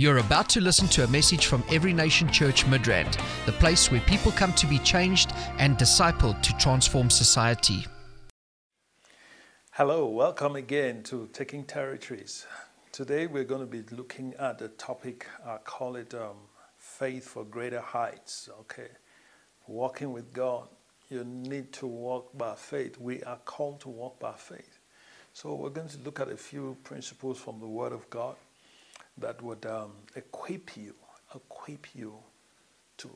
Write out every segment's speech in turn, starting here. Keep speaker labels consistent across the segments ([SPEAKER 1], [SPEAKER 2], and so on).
[SPEAKER 1] You're about to listen to a message from Every Nation Church Midrand, the place where people come to be changed and discipled to transform society.
[SPEAKER 2] Hello, welcome again to Taking Territories. Today we're going to be looking at the topic, I call it um, Faith for Greater Heights. Okay, walking with God, you need to walk by faith. We are called to walk by faith. So we're going to look at a few principles from the Word of God that would um, equip you, equip you to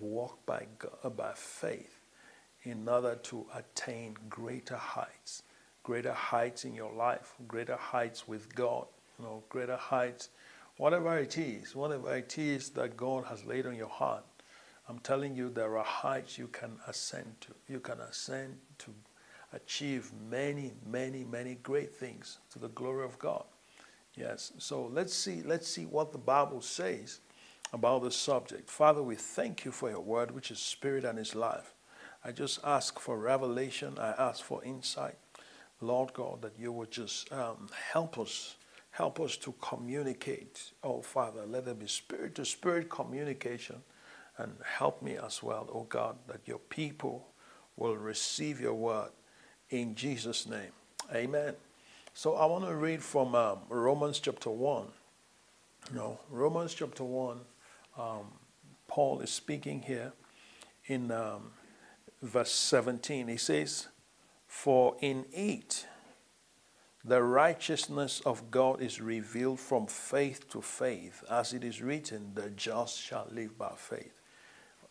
[SPEAKER 2] walk by, God, by faith in order to attain greater heights, greater heights in your life, greater heights with God, you know, greater heights, whatever it is, whatever it is that God has laid on your heart. I'm telling you, there are heights you can ascend to. You can ascend to achieve many, many, many great things to the glory of God. Yes. So let's see, let's see what the Bible says about this subject. Father, we thank you for your word, which is spirit and is life. I just ask for revelation. I ask for insight. Lord God, that you would just um, help us, help us to communicate. Oh, Father, let there be spirit to spirit communication and help me as well, oh God, that your people will receive your word in Jesus' name. Amen. So I want to read from um, Romans chapter 1. No, Romans chapter 1, um, Paul is speaking here in um, verse 17. He says, For in it the righteousness of God is revealed from faith to faith, as it is written, the just shall live by faith.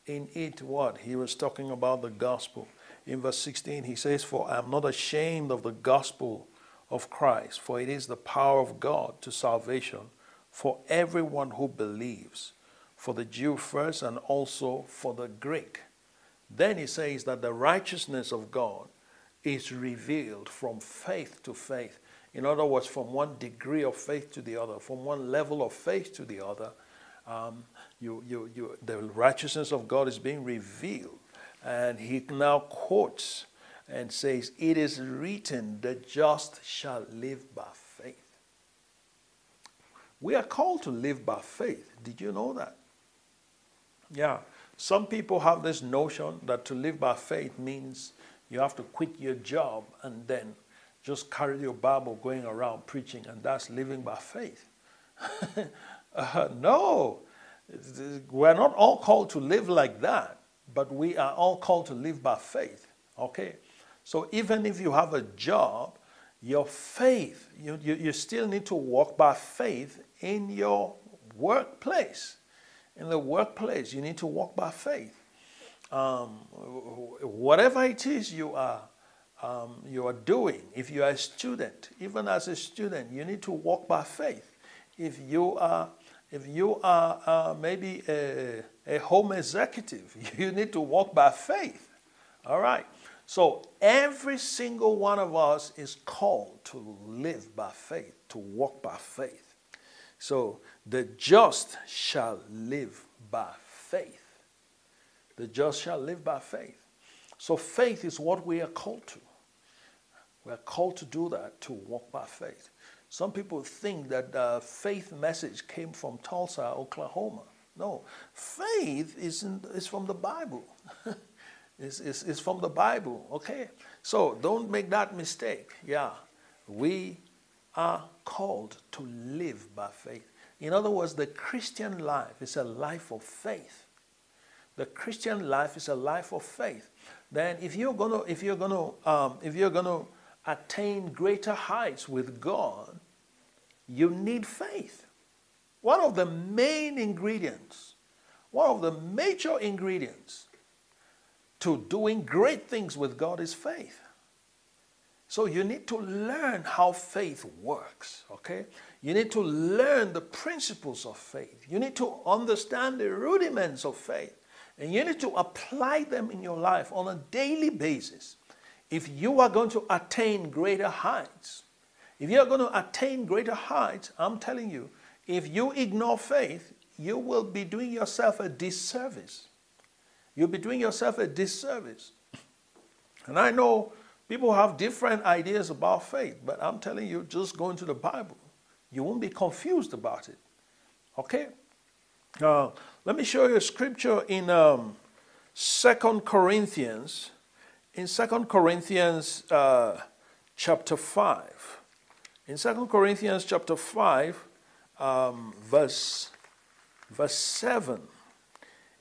[SPEAKER 2] In it, what? He was talking about the gospel. In verse 16, he says, For I am not ashamed of the gospel of Christ, for it is the power of God to salvation for everyone who believes, for the Jew first and also for the Greek. Then he says that the righteousness of God is revealed from faith to faith. In other words, from one degree of faith to the other, from one level of faith to the other, um, you, you, you, the righteousness of God is being revealed. And he now quotes and says, It is written, the just shall live by faith. We are called to live by faith. Did you know that? Yeah. Some people have this notion that to live by faith means you have to quit your job and then just carry your Bible going around preaching, and that's living by faith. uh, no, we're not all called to live like that, but we are all called to live by faith. Okay? So even if you have a job, your faith, you, you, you still need to walk by faith in your workplace. In the workplace, you need to walk by faith. Um, whatever it is you are, um, you are doing, if you are a student, even as a student, you need to walk by faith. If you are, if you are uh, maybe a, a home executive, you need to walk by faith. All right. So every single one of us is called to live by faith, to walk by faith. So the just shall live by faith. The just shall live by faith. So faith is what we are called to. We are called to do that, to walk by faith. Some people think that the faith message came from Tulsa, Oklahoma. No, faith is, in, is from the Bible. It's, it's, it's from the Bible, okay? So don't make that mistake. Yeah, we are called to live by faith. In other words, the Christian life is a life of faith. The Christian life is a life of faith. Then, if you're gonna, if you're gonna, um, if you're gonna attain greater heights with God, you need faith. One of the main ingredients, one of the major ingredients to doing great things with God is faith. So you need to learn how faith works, okay? You need to learn the principles of faith. You need to understand the rudiments of faith. And you need to apply them in your life on a daily basis. If you are going to attain greater heights, if you are going to attain greater heights, I'm telling you, if you ignore faith, you will be doing yourself a disservice you'll be doing yourself a disservice. And I know people have different ideas about faith, but I'm telling you, just go into the Bible. You won't be confused about it. Okay? Uh, let me show you a scripture in um, 2 Corinthians. In 2 Corinthians uh, chapter 5. In 2 Corinthians chapter 5, um, verse, verse 7,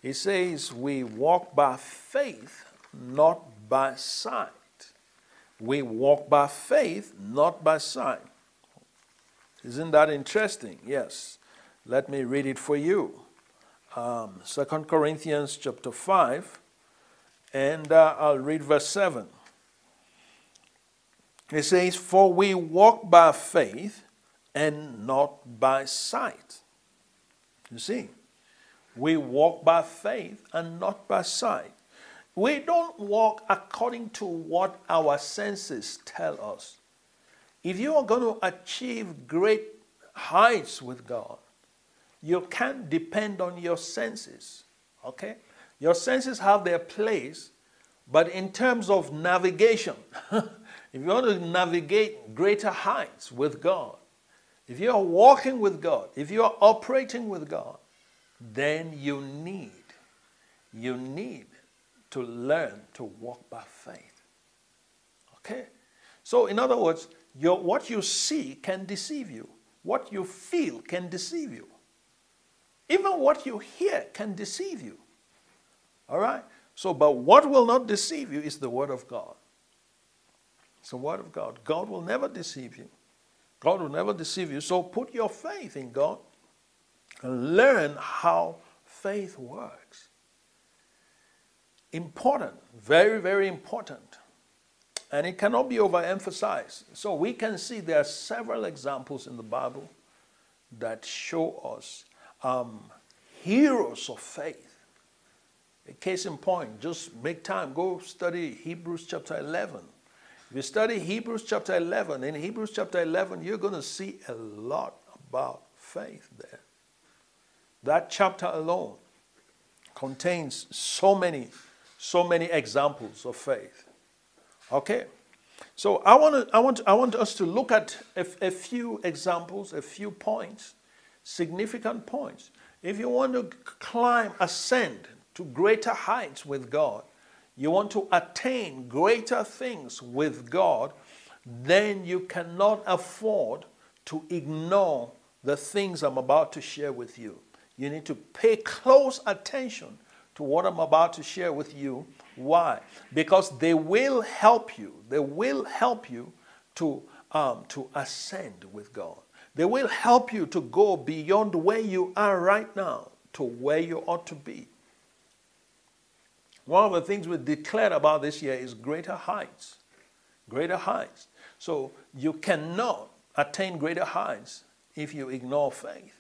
[SPEAKER 2] it says, We walk by faith, not by sight. We walk by faith, not by sight. Isn't that interesting? Yes. Let me read it for you. Um, 2 Corinthians chapter 5, and uh, I'll read verse 7. It says, For we walk by faith and not by sight. You see, we walk by faith and not by sight. We don't walk according to what our senses tell us. If you are going to achieve great heights with God, you can't depend on your senses. Okay? Your senses have their place, but in terms of navigation, if you want to navigate greater heights with God, if you are walking with God, if you are operating with God, then you need, you need to learn to walk by faith. Okay? So, in other words, your, what you see can deceive you. What you feel can deceive you. Even what you hear can deceive you. All right? So, but what will not deceive you is the Word of God. It's the Word of God. God will never deceive you. God will never deceive you. So put your faith in God learn how faith works. Important, very, very important. And it cannot be overemphasized. So we can see there are several examples in the Bible that show us um, heroes of faith. A case in point, just make time, go study Hebrews chapter 11. If you study Hebrews chapter 11, in Hebrews chapter 11, you're going to see a lot about faith there. That chapter alone contains so many, so many examples of faith. Okay? So I want, to, I want, I want us to look at a, a few examples, a few points, significant points. If you want to climb, ascend to greater heights with God, you want to attain greater things with God, then you cannot afford to ignore the things I'm about to share with you. You need to pay close attention to what I'm about to share with you. Why? Because they will help you. They will help you to, um, to ascend with God. They will help you to go beyond where you are right now to where you ought to be. One of the things we declared about this year is greater heights. Greater heights. So you cannot attain greater heights if you ignore faith.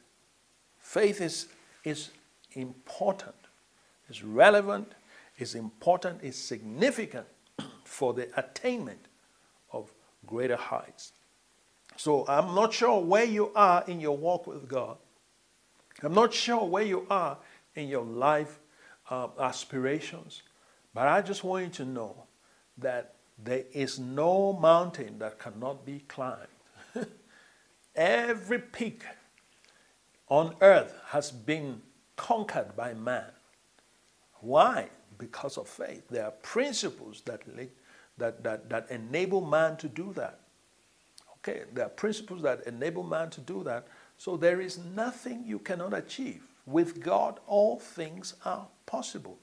[SPEAKER 2] Faith is, is important, is relevant, is important, is significant for the attainment of greater heights. So I'm not sure where you are in your walk with God. I'm not sure where you are in your life uh, aspirations. But I just want you to know that there is no mountain that cannot be climbed. Every peak on earth has been conquered by man. Why? Because of faith. There are principles that, that, that, that enable man to do that. Okay, there are principles that enable man to do that. So there is nothing you cannot achieve. With God, all things are possible.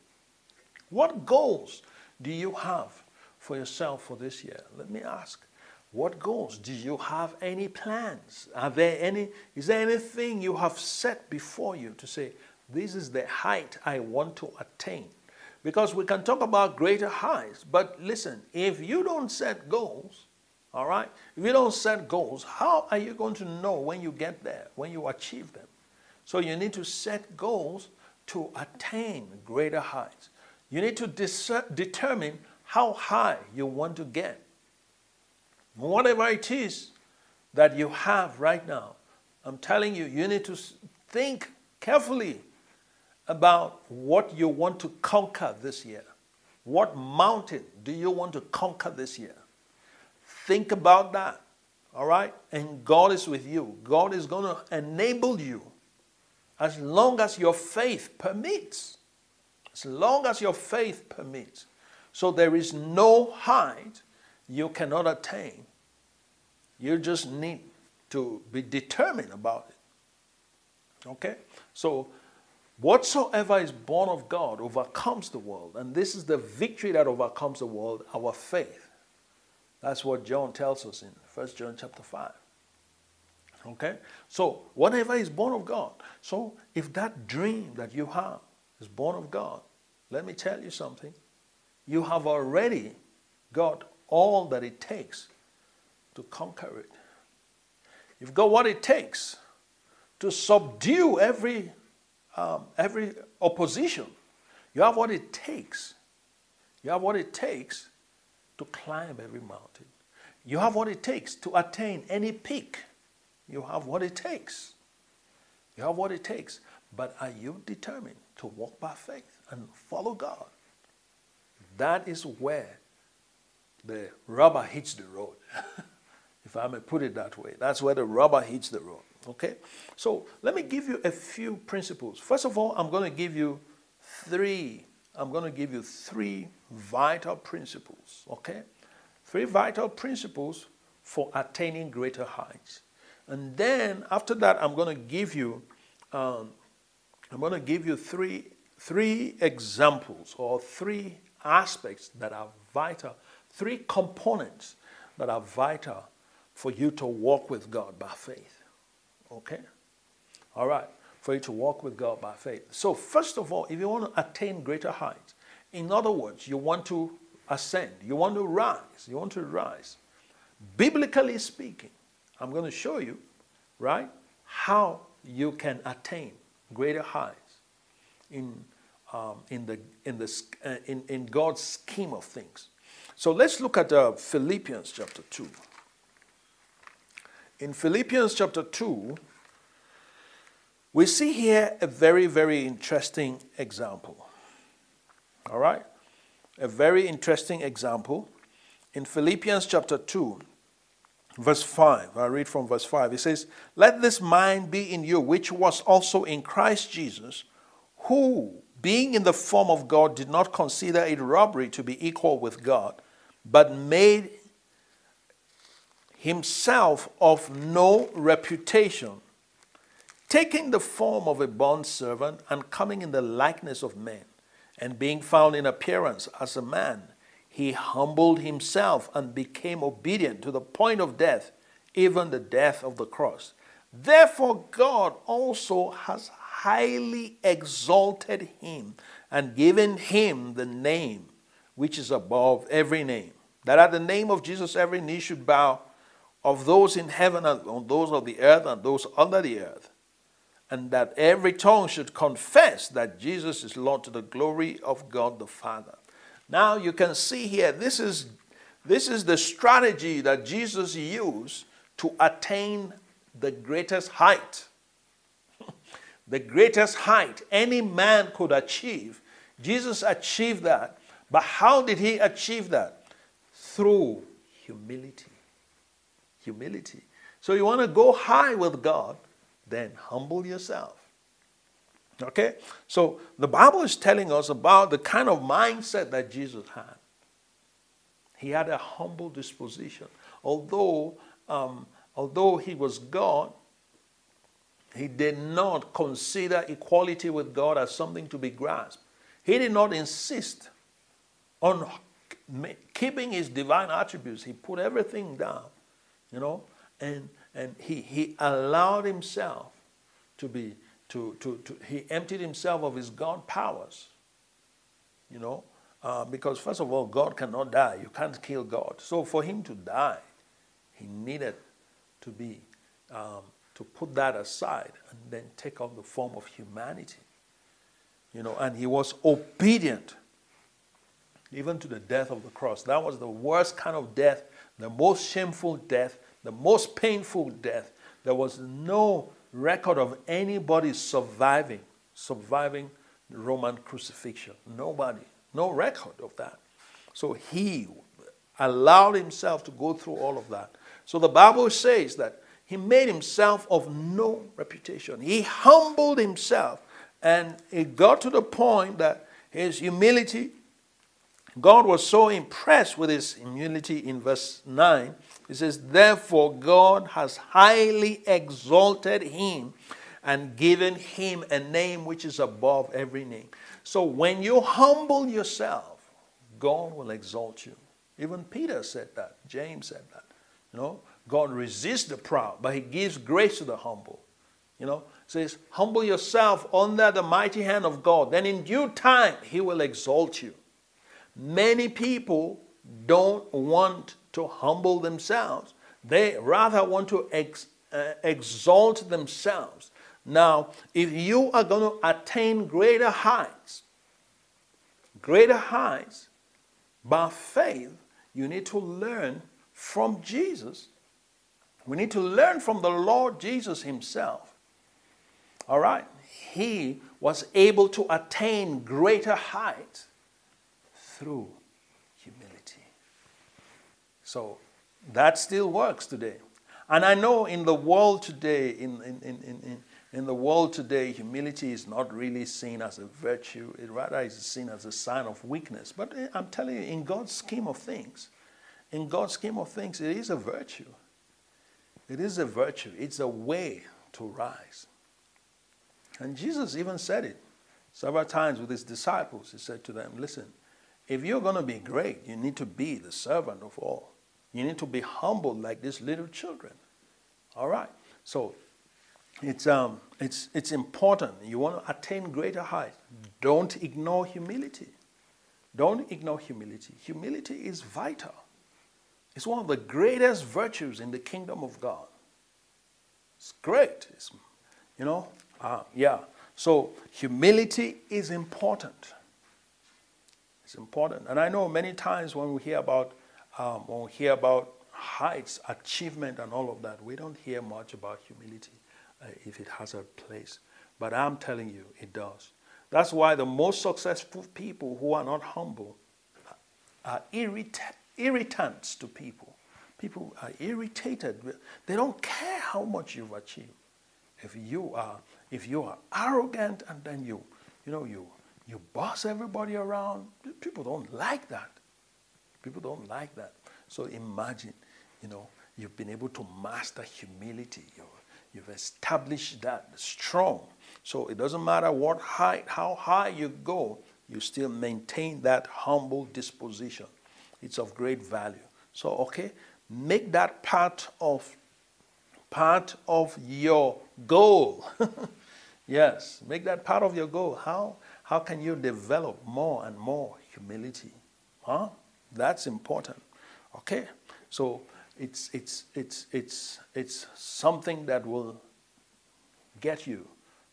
[SPEAKER 2] What goals do you have for yourself for this year? Let me ask. What goals? Do you have any plans? Are there any, is there anything you have set before you to say, this is the height I want to attain? Because we can talk about greater heights, but listen, if you don't set goals, all right, if you don't set goals, how are you going to know when you get there, when you achieve them? So you need to set goals to attain greater heights. You need to determine how high you want to get. Whatever it is that you have right now, I'm telling you, you need to think carefully about what you want to conquer this year. What mountain do you want to conquer this year? Think about that. All right? And God is with you. God is going to enable you. as long as your faith permits. As long as your faith permits. So there is no height you cannot attain. You just need to be determined about it. Okay? So, whatsoever is born of God overcomes the world. And this is the victory that overcomes the world, our faith. That's what John tells us in 1 John chapter 5. Okay? So, whatever is born of God. So, if that dream that you have is born of God, let me tell you something. You have already got all that it takes to conquer it. You've got what it takes to subdue every, um, every opposition. You have what it takes. You have what it takes to climb every mountain. You have what it takes to attain any peak. You have what it takes. You have what it takes. But are you determined to walk by faith and follow God? That is where the rubber hits the road. if I may put it that way. That's where the rubber hits the road. Okay? So let me give you a few principles. First of all, I'm going to give you three. I'm going to give you three vital principles. Okay? Three vital principles for attaining greater heights. And then after that, I'm going to give you, um, I'm going to give you three, three examples or three aspects that are vital, three components that are vital for you to walk with God by faith. Okay? All right. For you to walk with God by faith. So, first of all, if you want to attain greater heights, in other words, you want to ascend, you want to rise, you want to rise. Biblically speaking, I'm going to show you, right, how you can attain greater heights in, um, in, the, in, the, uh, in, in God's scheme of things. So let's look at uh, Philippians chapter 2. In Philippians chapter 2, we see here a very, very interesting example. All right? A very interesting example. In Philippians chapter 2, verse 5, I read from verse 5. It says, Let this mind be in you, which was also in Christ Jesus, who, being in the form of God, did not consider it robbery to be equal with God, but made himself of no reputation, taking the form of a bond servant and coming in the likeness of men, and being found in appearance as a man, he humbled himself and became obedient to the point of death, even the death of the cross. Therefore, God also has highly exalted him and given him the name which is above every name, that at the name of Jesus every knee should bow of those in heaven and on those of the earth and those under the earth, and that every tongue should confess that Jesus is Lord to the glory of God the Father. Now you can see here, this is, this is the strategy that Jesus used to attain the greatest height. The greatest height any man could achieve. Jesus achieved that. But how did he achieve that? Through humility humility. So you want to go high with God, then humble yourself. Okay? So the Bible is telling us about the kind of mindset that Jesus had. He had a humble disposition. Although, um, although he was God, he did not consider equality with God as something to be grasped. He did not insist on keeping his divine attributes. He put everything down you know, and and he he allowed himself to be to to, to he emptied himself of his God powers, you know, uh, because first of all, God cannot die. You can't kill God. So for him to die, he needed to be um, to put that aside and then take on the form of humanity. You know, and he was obedient even to the death of the cross. That was the worst kind of death, the most shameful death the most painful death. There was no record of anybody surviving, surviving the Roman crucifixion. Nobody, no record of that. So he allowed himself to go through all of that. So the Bible says that he made himself of no reputation. He humbled himself. And it got to the point that his humility, God was so impressed with his humility in verse 9. He says, Therefore, God has highly exalted him and given him a name which is above every name. So when you humble yourself, God will exalt you. Even Peter said that. James said that. You know, God resists the proud, but he gives grace to the humble. You know, says, humble yourself under the mighty hand of God. Then in due time, he will exalt you. Many people don't want to humble themselves. They rather want to ex, uh, exalt themselves. Now, if you are going to attain greater heights, greater heights by faith, you need to learn from Jesus. We need to learn from the Lord Jesus Himself. All right? He was able to attain greater heights through humility. So that still works today. And I know in the world today, in, in, in, in, in the world today, humility is not really seen as a virtue, it rather is seen as a sign of weakness. But eh, I'm telling you, in God's scheme of things, in God's scheme of things, it is a virtue. It is a virtue, it's a way to rise. And Jesus even said it several times with his disciples. He said to them, Listen, if you're going to be great, you need to be the servant of all. You need to be humble like these little children. All right. So it's, um, it's, it's important. You want to attain greater heights. Don't ignore humility. Don't ignore humility. Humility is vital. It's one of the greatest virtues in the kingdom of God. It's great. It's, you know, uh, yeah. So humility is important. It's important. And I know many times when we hear about um, when we hear about heights, achievement, and all of that, we don't hear much about humility uh, if it has a place. But I'm telling you, it does. That's why the most successful people who are not humble are irrit- irritants to people. People are irritated. They don't care how much you've achieved. If you are, if you are arrogant and then you, you know, you, you boss everybody around, people don't like that. People don't like that. So imagine, you know, you've been able to master humility. you You've established that strong. So it doesn't matter what height, how high you go, you still maintain that humble disposition. It's of great value. So okay, make that part of part of your goal. yes, make that part of your goal. How how can you develop more and more humility? Huh? That's important. Okay? So it's, it's, it's, it's, it's something that will get you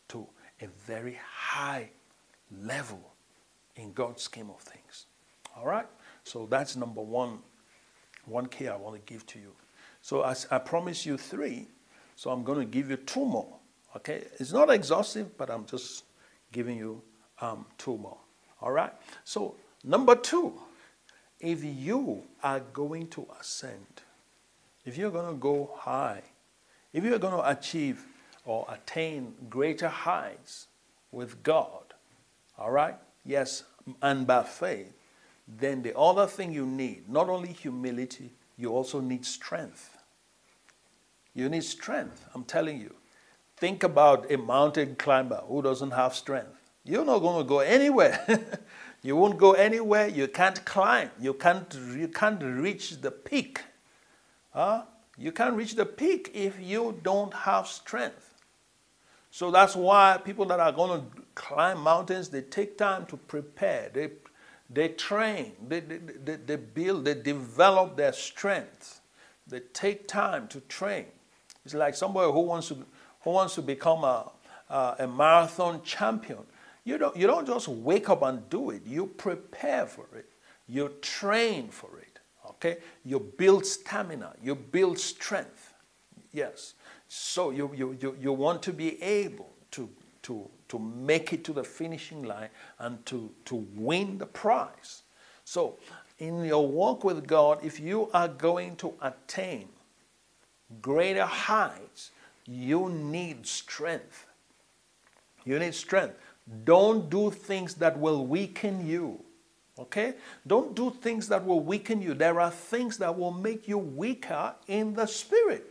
[SPEAKER 2] to a very high level in God's scheme of things. All right? So that's number one, one key I want to give to you. So as I promised you three, so I'm going to give you two more. Okay? It's not exhaustive, but I'm just giving you um, two more. All right? So, number two, if you are going to ascend, if you're going to go high, if you're going to achieve or attain greater heights with God, all right? Yes, and by faith, then the other thing you need, not only humility, you also need strength. You need strength, I'm telling you. Think about a mountain climber who doesn't have strength. You're not going to go anywhere. you won't go anywhere. You can't climb. You can't, you can't reach the peak Huh? You can't reach the peak if you don't have strength. So that's why people that are going to climb mountains, they take time to prepare. They, they train, they, they, they, they build, they develop their strength. They take time to train. It's like somebody who wants to, who wants to become a, a, a marathon champion. You don't, you don't just wake up and do it. You prepare for it. You train for it. Okay? You build stamina, you build strength. Yes. So you, you, you, you want to be able to, to, to make it to the finishing line and to, to win the prize. So, in your walk with God, if you are going to attain greater heights, you need strength. You need strength. Don't do things that will weaken you. Okay? Don't do things that will weaken you. There are things that will make you weaker in the spirit.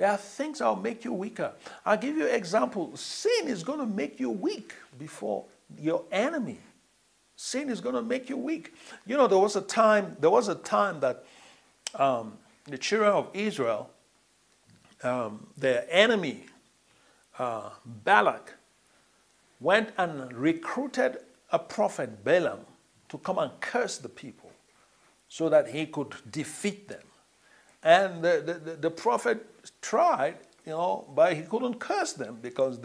[SPEAKER 2] There are things that will make you weaker. I'll give you an example. Sin is going to make you weak before your enemy. Sin is going to make you weak. You know, there was a time. There was a time that um, the children of Israel, um, their enemy, uh, Balak, went and recruited a prophet Balaam to come and curse the people so that he could defeat them. And the, the, the prophet tried, you know, but he couldn't curse them because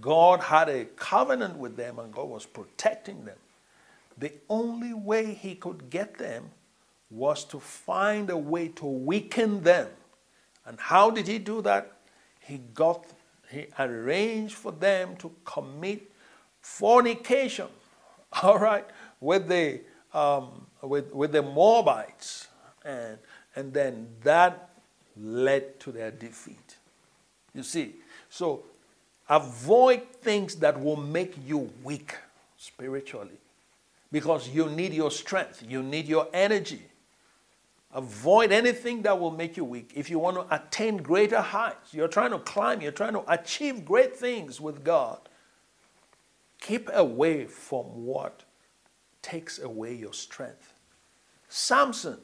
[SPEAKER 2] God had a covenant with them and God was protecting them. The only way he could get them was to find a way to weaken them. And how did he do that? He got he arranged for them to commit fornication. All right, with the um, with, with the Moabites, and and then that led to their defeat. You see, so avoid things that will make you weak spiritually, because you need your strength, you need your energy. Avoid anything that will make you weak. If you want to attain greater heights, you're trying to climb, you're trying to achieve great things with God, keep away from what takes away your strength. Samson,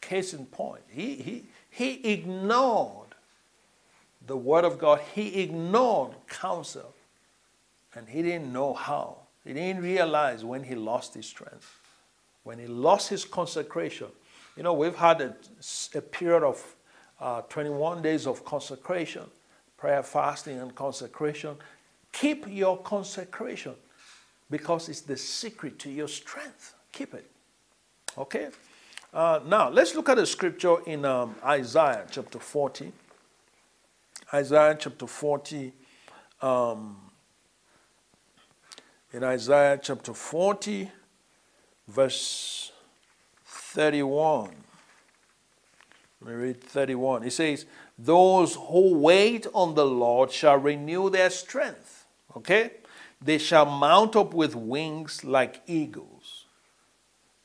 [SPEAKER 2] case in point, he, he, he ignored the word of God, he ignored counsel, and he didn't know how. He didn't realize when he lost his strength, when he lost his consecration. You know, we've had a, a period of uh, 21 days of consecration, prayer, fasting, and consecration. Keep your consecration because it's the secret to your strength. Keep it. Okay? Uh, now, let's look at a scripture in um, Isaiah chapter 40. Isaiah chapter 40. Um, in Isaiah chapter 40, verse 31. Let me read 31. It says, Those who wait on the Lord shall renew their strength. Okay? They shall mount up with wings like eagles.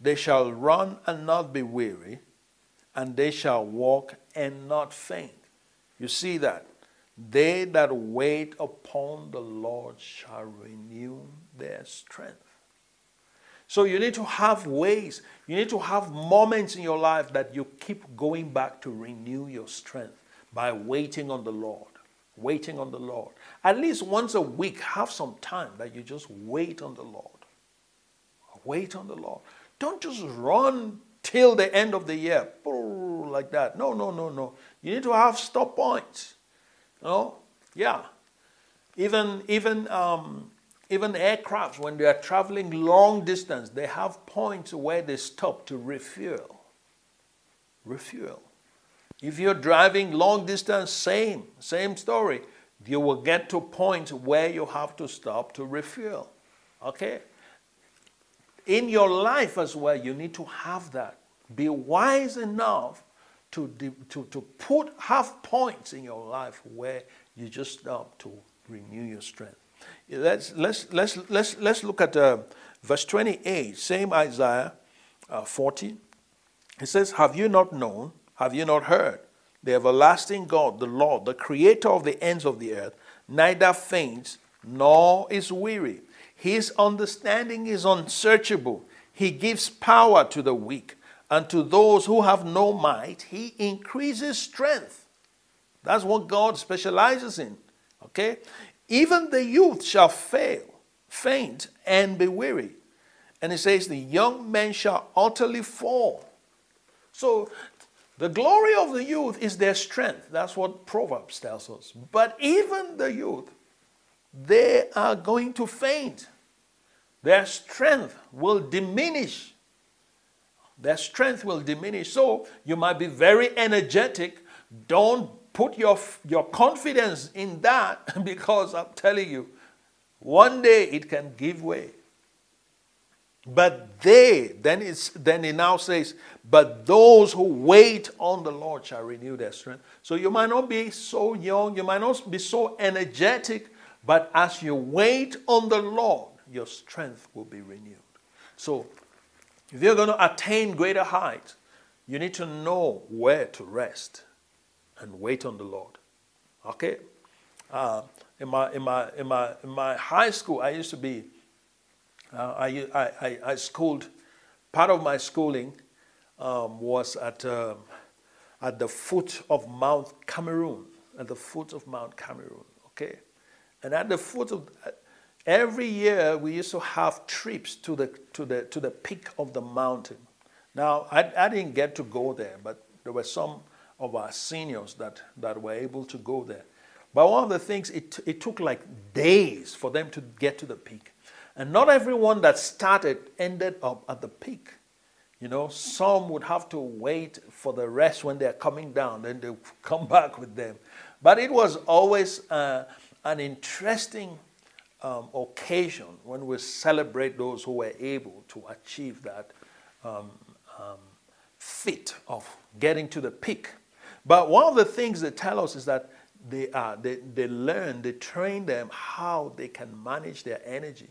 [SPEAKER 2] They shall run and not be weary, and they shall walk and not faint. You see that? They that wait upon the Lord shall renew their strength. So you need to have ways, you need to have moments in your life that you keep going back to renew your strength by waiting on the Lord. Waiting on the Lord. At least once a week, have some time that you just wait on the Lord. Wait on the Lord. Don't just run till the end of the year like that. No, no, no, no. You need to have stop points. Know? Yeah. Even even um, even aircrafts when they are traveling long distance, they have points where they stop to refuel. Refuel. If you're driving long distance, same, same story you will get to a point where you have to stop to refuel. Okay? In your life as well, you need to have that. Be wise enough to, to, to put half points in your life where you just stop to renew your strength. Let's, let's, let's, let's, let's look at uh, verse 28, same Isaiah uh, 40. It says, Have you not known? Have you not heard? the everlasting God, the Lord, the creator of the ends of the earth, neither faints nor is weary. His understanding is unsearchable. He gives power to the weak, and to those who have no might, he increases strength. That's what God specializes in. Okay? Even the youth shall fail, faint, and be weary. And he says, The young men shall utterly fall. So the glory of the youth is their strength. That's what Proverbs tells us. But even the youth, they are going to faint. Their strength will diminish. Their strength will diminish. So you might be very energetic. Don't put your, your confidence in that because I'm telling you, one day it can give way. But they, then, it's, then he now says, but those who wait on the Lord shall renew their strength. So you might not be so young, you might not be so energetic, but as you wait on the Lord, your strength will be renewed. So if you're going to attain greater heights, you need to know where to rest and wait on the Lord. Okay? Uh, in, my, in, my, in, my, in my high school, I used to be, uh, I, I, I, schooled, part of my schooling um, was at, um, at the foot of Mount Cameroon, at the foot of Mount Cameroon. Okay? And at the foot of, every year we used to have trips to the, to the, to the peak of the mountain. Now, I, I didn't get to go there, but there were some of our seniors that, that were able to go there. But one of the things, it, it took like days for them to get to the peak. And not everyone that started ended up at the peak. You know, some would have to wait for the rest when they're coming down, then they come back with them. But it was always uh, an interesting um, occasion when we celebrate those who were able to achieve that um, um, feat of getting to the peak. But one of the things they tell us is that they, are, they, they learn, they train them how they can manage their energy.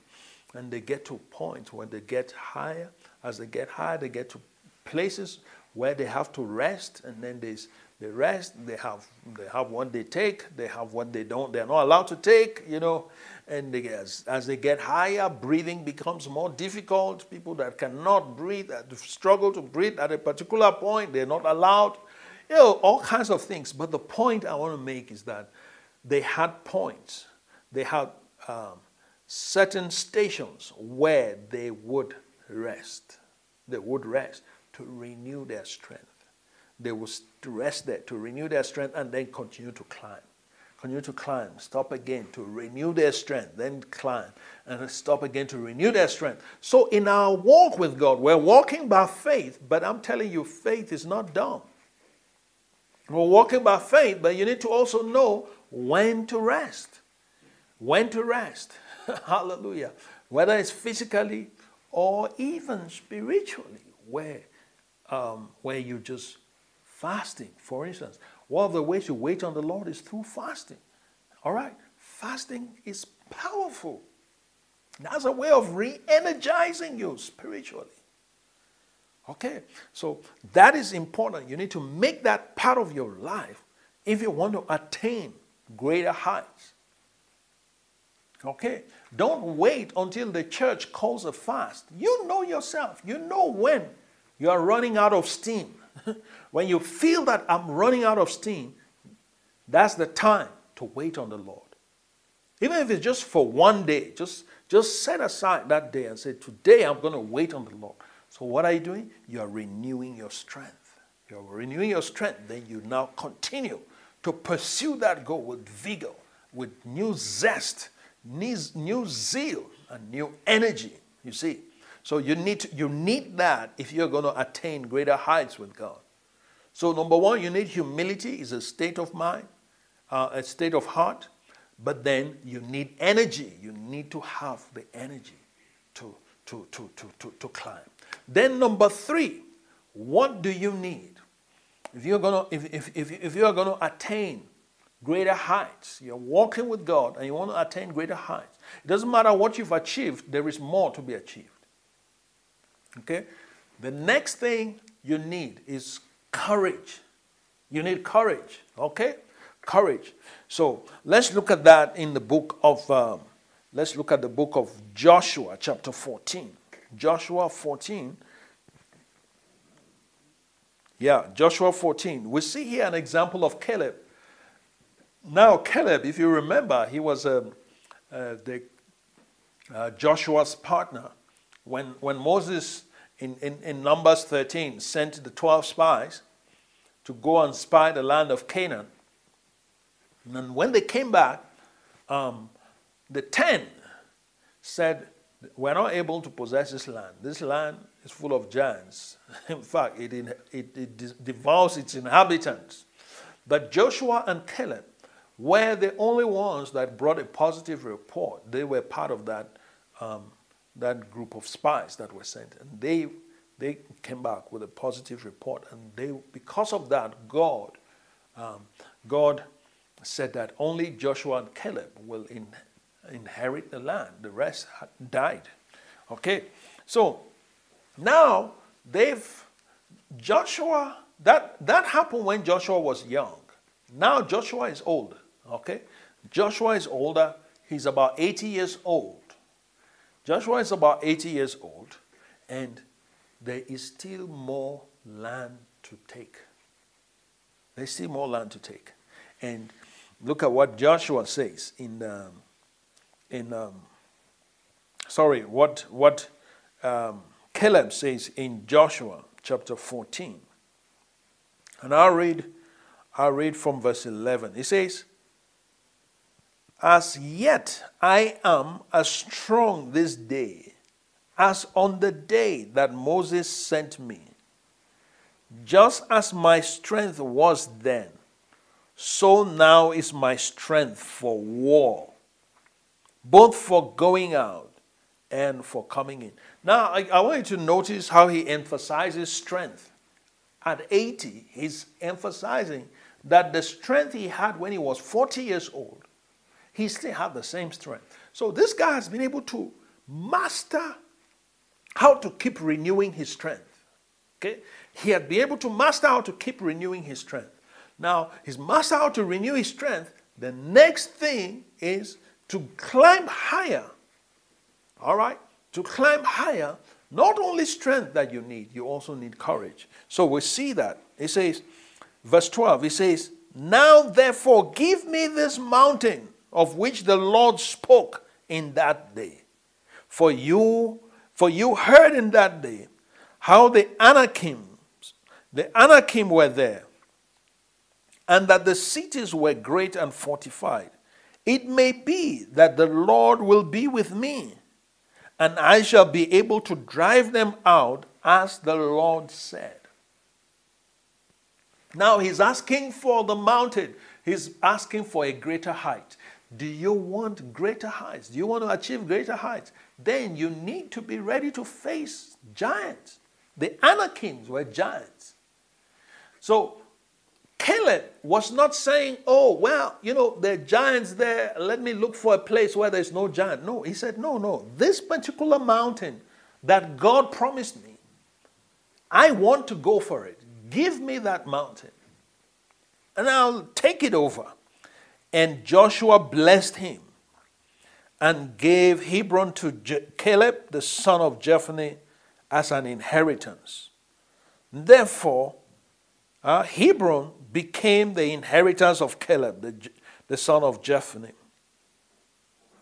[SPEAKER 2] And they get to a point when they get higher. As they get higher, they get to places where they have to rest. And then there's they rest, they have, they have what they take, they have what they don't, they're not allowed to take, you know. And they, as, as they get higher, breathing becomes more difficult. People that cannot breathe, that struggle to breathe at a particular point, they're not allowed. You know, all kinds of things. But the point I want to make is that they had points. They had um, certain stations where they would rest. They would rest to renew their strength. They would rest there to renew their strength and then continue to climb continue to climb, stop again to renew their strength, then climb, and stop again to renew their strength. So, in our walk with God, we're walking by faith, but I'm telling you, faith is not dumb. We're walking by faith, but you need to also know when to rest. When to rest. Hallelujah. Whether it's physically or even spiritually, where, um, where you just fasting, for instance. One of the ways you wait on the Lord is through fasting. All right? Fasting is powerful. That's a way of re energizing you spiritually. Okay? So that is important. You need to make that part of your life if you want to attain greater heights. Okay? Don't wait until the church calls a fast. You know yourself. You know when you are running out of steam. when you feel that I'm running out of steam, that's the time to wait on the Lord. Even if it's just for one day, just, just set aside that day and say, Today I'm going to wait on the Lord. So, what are you doing? You are renewing your strength. You're renewing your strength. Then you now continue to pursue that goal with vigor, with new zest, new zeal, and new energy. You see? So you need, to, you need that if you're going to attain greater heights with God. So number one, you need humility is a state of mind, uh, a state of heart. But then you need energy. You need to have the energy to, to, to, to, to, to climb. Then number three, what do you need? If you're gonna, if, if, if, if you're gonna attain greater heights, you're walking with God and you want to attain greater heights. It doesn't matter what you've achieved, there is more to be achieved. Okay? The next thing you need is courage. You need courage. Okay? Courage. So let's look at that in the book of, um, let's look at the book of Joshua, chapter 14. Joshua 14. Yeah, Joshua 14. We see here an example of Caleb. Now, Caleb, if you remember, he was um, uh, the, uh, Joshua's partner when, when Moses in, in, in Numbers 13 sent the 12 spies to go and spy the land of Canaan. And when they came back, um, the 10 said, We're not able to possess this land. This land is full of giants. In fact, it, it, it devours its inhabitants. But Joshua and Caleb were the only ones that brought a positive report. They were part of that um, that group of spies that were sent, and they they came back with a positive report, and they because of that, God um, God said that only Joshua and Caleb will in, inherit the land. The rest had died. Okay, so now they've Joshua that that happened when Joshua was young. Now Joshua is old. Okay, Joshua is older. He's about 80 years old. Joshua is about 80 years old, and there is still more land to take. There's still more land to take. And look at what Joshua says in, um, in um, sorry, what, what um, Caleb says in Joshua chapter 14. And I'll read, I'll read from verse 11. It says, As yet I am as strong this day as on the day that Moses sent me. Just as my strength was then, so now is my strength for war, both for going out and for coming in. Now, I, I want you to notice how he emphasizes strength. At 80, he's emphasizing that the strength he had when he was 40 years old, he still had the same strength. So this guy has been able to master how to keep renewing his strength. Okay? He had been able to master how to keep renewing his strength. Now, he's mastered how to renew his strength. The next thing is to climb higher. All right? To climb higher, not only strength that you need, you also need courage. So we see that. It says, verse 12, it says, Now therefore give me this mountain of which the Lord spoke in that day. For you, for you heard in that day how the Anakim the Anakim were there, and that the cities were great and fortified. It may be that the Lord will be with me, and I shall be able to drive them out as the Lord said. Now he's asking for the mountain, he's asking for a greater height. Do you want greater heights? Do you want to achieve greater heights? Then you need to be ready to face giants. The Anakims were giants. So Caleb was not saying, Oh, well, you know, there are giants there. Let me look for a place where there's no giant. No, he said, No, no. This particular mountain that God promised me, I want to go for it. Give me that mountain, and I'll take it over. And Joshua blessed him and gave Hebron to Je- Caleb, the son of Jephunneh, as an inheritance. Therefore, uh, Hebron became the inheritance of Caleb, the, the son of Jephunneh,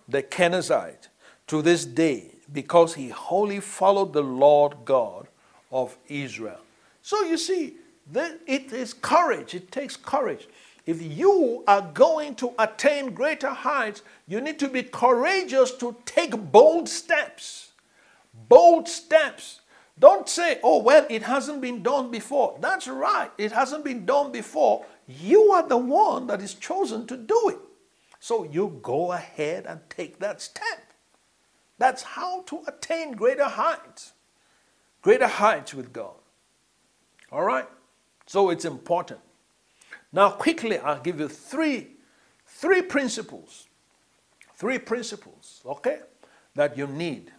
[SPEAKER 2] the Kenizzite, to this day, because he wholly followed the Lord God of Israel. So you see, it is courage. It takes courage. If you are going to attain greater heights, you need to be courageous to take bold steps. Bold steps. Don't say, oh, well, it hasn't been done before. That's right, it hasn't been done before. You are the one that is chosen to do it. So you go ahead and take that step. That's how to attain greater heights. Greater heights with God. All right? So it's important. Now, quickly, I'll give you three, three principles. Three principles, okay, that you need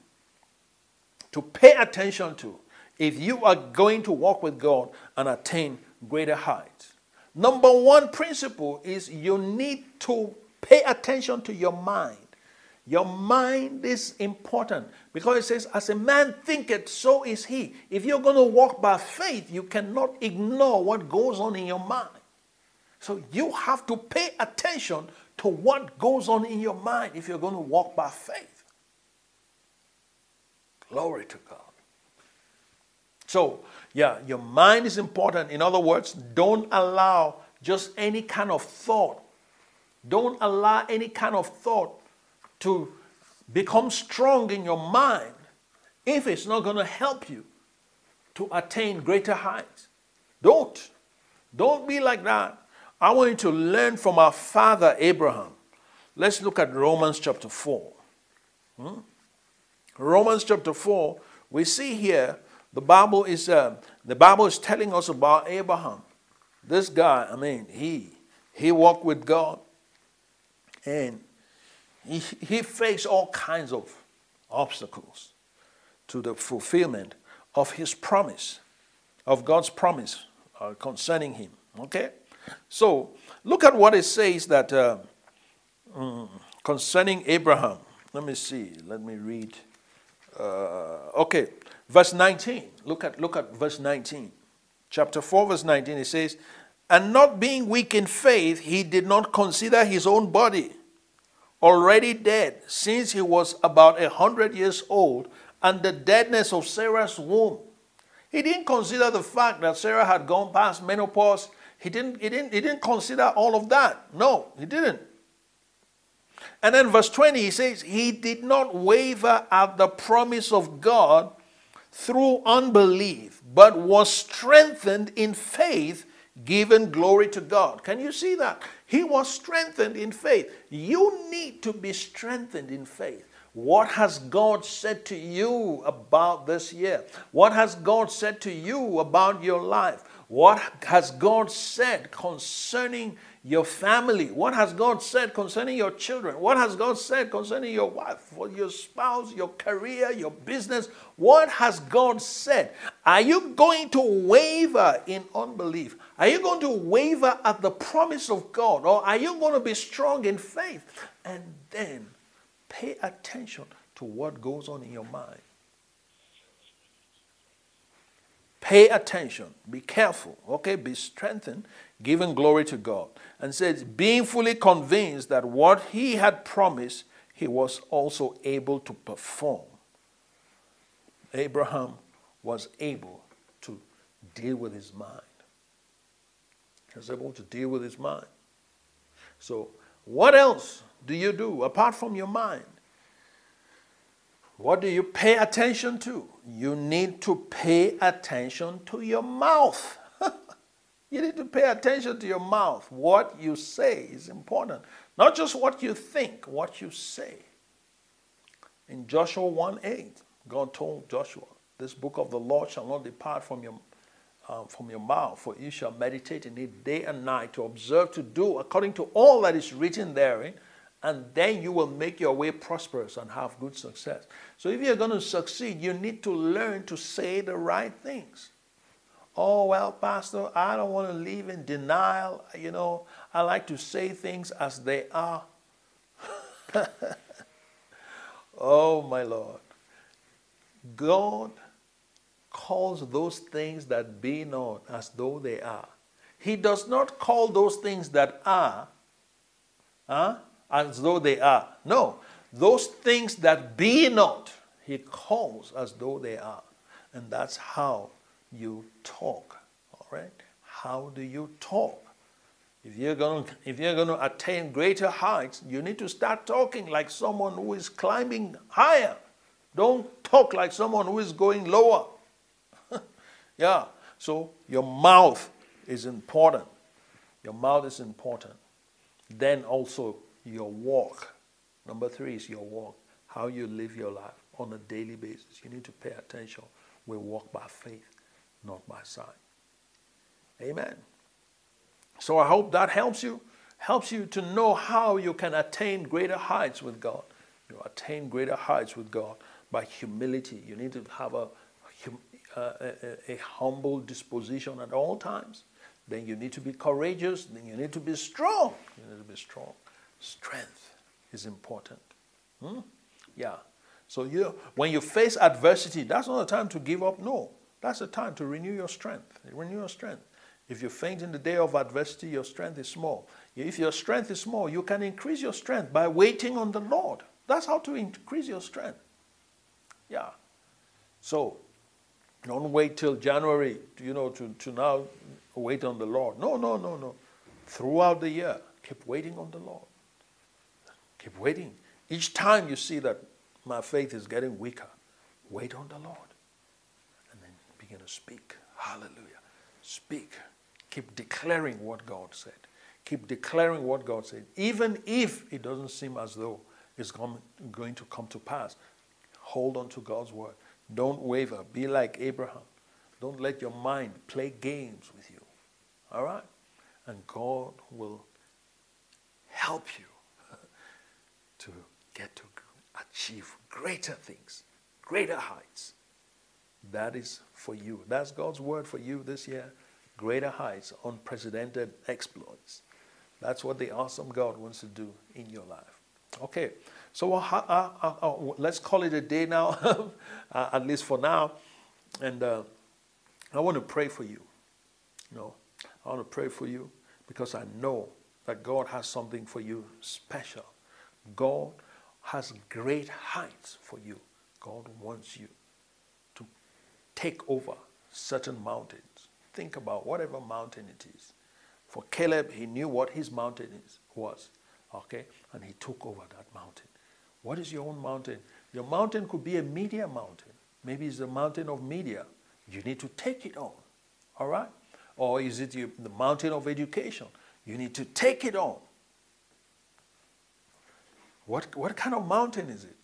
[SPEAKER 2] to pay attention to if you are going to walk with God and attain greater heights. Number one principle is you need to pay attention to your mind. Your mind is important because it says, As a man thinketh, so is he. If you're going to walk by faith, you cannot ignore what goes on in your mind. So you have to pay attention to what goes on in your mind if you're going to walk by faith. Glory to God. So, yeah, your mind is important. In other words, don't allow just any kind of thought. Don't allow any kind of thought to become strong in your mind if it's not going to help you to attain greater heights. Don't. Don't be like that. I want you to learn from our father Abraham. Let's look at Romans chapter 4. Hmm? Romans chapter 4, we see here the Bible is uh, the Bible is telling us about Abraham. This guy, I mean, he he walked with God and he, he faced all kinds of obstacles to the fulfillment of his promise, of God's promise uh, concerning him. Okay? So, look at what it says that uh, mm, concerning Abraham. Let me see. Let me read. Uh, okay, verse 19. Look at, look at verse 19. Chapter 4, verse 19. It says, And not being weak in faith, he did not consider his own body already dead, since he was about a hundred years old, and the deadness of Sarah's womb. He didn't consider the fact that Sarah had gone past menopause. He didn't, he didn't, he didn't consider all of that. No, he didn't. And then verse 20, he says, He did not waver at the promise of God through unbelief, but was strengthened in faith, giving glory to God. Can you see that? He was strengthened in faith. You need to be strengthened in faith. What has God said to you about this year? What has God said to you about your life? What has God said concerning your family? What has God said concerning your children? What has God said concerning your wife, your spouse, your career, your business? What has God said? Are you going to waver in unbelief? Are you going to waver at the promise of God? Or are you going to be strong in faith? And then pay attention to what goes on in your mind. Pay attention. Be careful. Okay? Be strengthened, giving glory to God. And says, being fully convinced that what he had promised, he was also able to perform. Abraham was able to deal with his mind. He was able to deal with his mind. So, what else do you do apart from your mind? What do you pay attention to? You need to pay attention to your mouth. you need to pay attention to your mouth. What you say is important. Not just what you think, what you say. In Joshua 1 8, God told Joshua, This book of the Lord shall not depart from your, uh, from your mouth, for you shall meditate in it day and night to observe to do according to all that is written therein and then you will make your way prosperous and have good success. So if you're going to succeed, you need to learn to say the right things. Oh, well, Pastor, I don't want to live in denial. You know, I like to say things as they are. oh, my Lord. God calls those things that be not as though they are. He does not call those things that are huh, as though they are. No, those things that be not, he calls as though they are. And that's how you talk. All right? How do you talk? If you're going to, if you're going to attain greater heights, you need to start talking like someone who is climbing higher. Don't talk like someone who is going lower. yeah. So your mouth is important. Your mouth is important. Then also your walk. Number three is your walk, how you live your life on a daily basis. You need to pay attention. We walk by faith, not by sight. Amen. So I hope that helps you, helps you to know how you can attain greater heights with God. You attain greater heights with God by humility. You need to have a, a, uh, a, a humble disposition at all times. Then you need to be courageous. Then you need to be strong. You need to be strong. Strength is important. Hmm? Yeah. So you, when you face adversity, that's not a time to give up. No, that's a time to renew your strength. Renew your strength. If you faint in the day of adversity, your strength is small. If your strength is small, you can increase your strength by waiting on the Lord. That's how to increase your strength. Yeah. So don't wait till January, you know, to, to now wait on the Lord. No, no, no, no. Throughout the year, keep waiting on the Lord. Keep waiting. Each time you see that my faith is getting weaker, wait on the Lord. And then begin to speak. Hallelujah. Speak. Keep declaring what God said. Keep declaring what God said. Even if it doesn't seem as though it's going to come to pass, Hold on to God's word. Don't waver. Be like Abraham. Don't let your mind play games with you. All right? And God will help you to get to achieve greater things, greater heights. That is for you. That's God's word for you this year. Greater heights, unprecedented exploits. That's what the awesome God wants to do in your life. Okay, so uh, uh, uh, let's call it a day now, uh, at least for now. And uh, I want to pray for you. You know, I want to pray for you because I know that God has something for you special. God has great heights for you. God wants you to take over certain mountains. Think about whatever mountain it is. For Caleb, he knew what his mountain is, was. Okay? And he took over that mountain. What is your own mountain? Your mountain could be a media mountain. Maybe it's the mountain of media. You need to take it on. All right? Or is it the mountain of education? You need to take it on. What, what kind of mountain is it?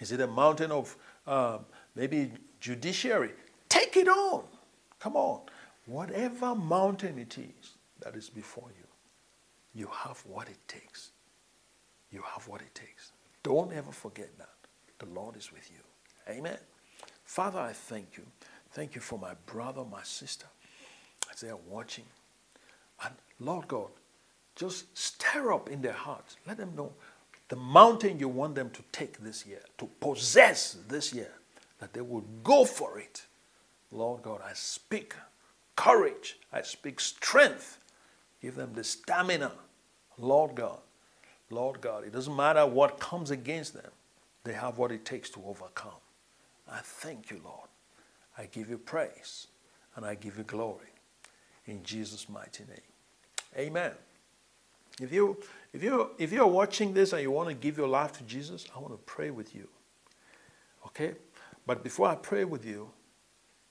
[SPEAKER 2] Is it a mountain of um, maybe judiciary? Take it on. Come on. Whatever mountain it is that is before you, you have what it takes. You have what it takes. Don't ever forget that. The Lord is with you. Amen. Father, I thank you. Thank you for my brother, my sister, as they are watching. And Lord God, just stir up in their hearts. Let them know the mountain you want them to take this year, to possess this year, that they will go for it. Lord God, I speak courage, I speak strength. Give them the stamina. Lord God, Lord God, it doesn't matter what comes against them, they have what it takes to overcome. I thank you, Lord. I give you praise and I give you glory in Jesus' mighty name. Amen. If you if you if you're watching this and you want to give your life to Jesus, I want to pray with you. Okay? But before I pray with you,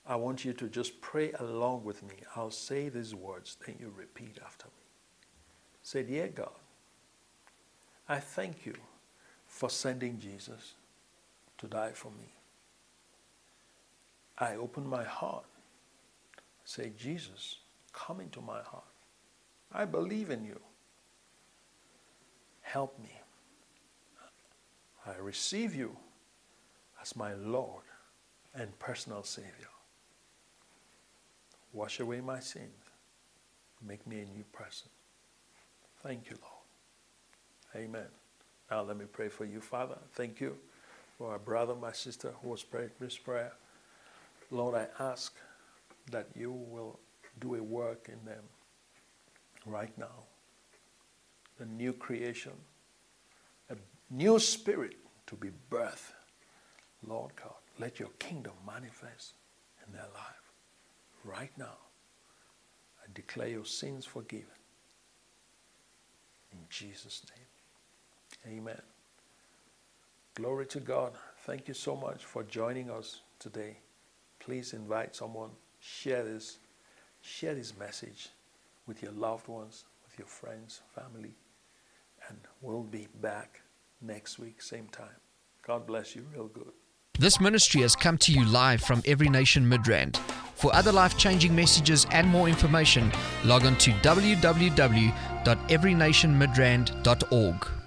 [SPEAKER 2] I want you to just pray along with me. I'll say these words, then you repeat after me. Say, Dear God, I thank you for sending Jesus to die for me. I open my heart. Say, Jesus, come into my heart. I believe in you. Help me. I receive you as my Lord and personal Savior. Wash away my sins. Make me a new person. Thank you, Lord. Amen. Now let me pray for you, Father. Thank you for our brother, my sister who was praying this prayer. Lord, I ask that you will do a work in them right now. A new creation, a new spirit to be birthed. Lord God, let your kingdom manifest in their life right now. I declare your sins forgiven. In Jesus' name. Amen. Glory to God. Thank you so much for joining us today. Please invite someone, share this, share this message with your loved ones, with your friends, family, and we'll be back next week, same time. God bless you real good.
[SPEAKER 1] This ministry has come to you live from Every Nation Midrand. For other life changing messages and more information, log on to www.everynationmidrand.org.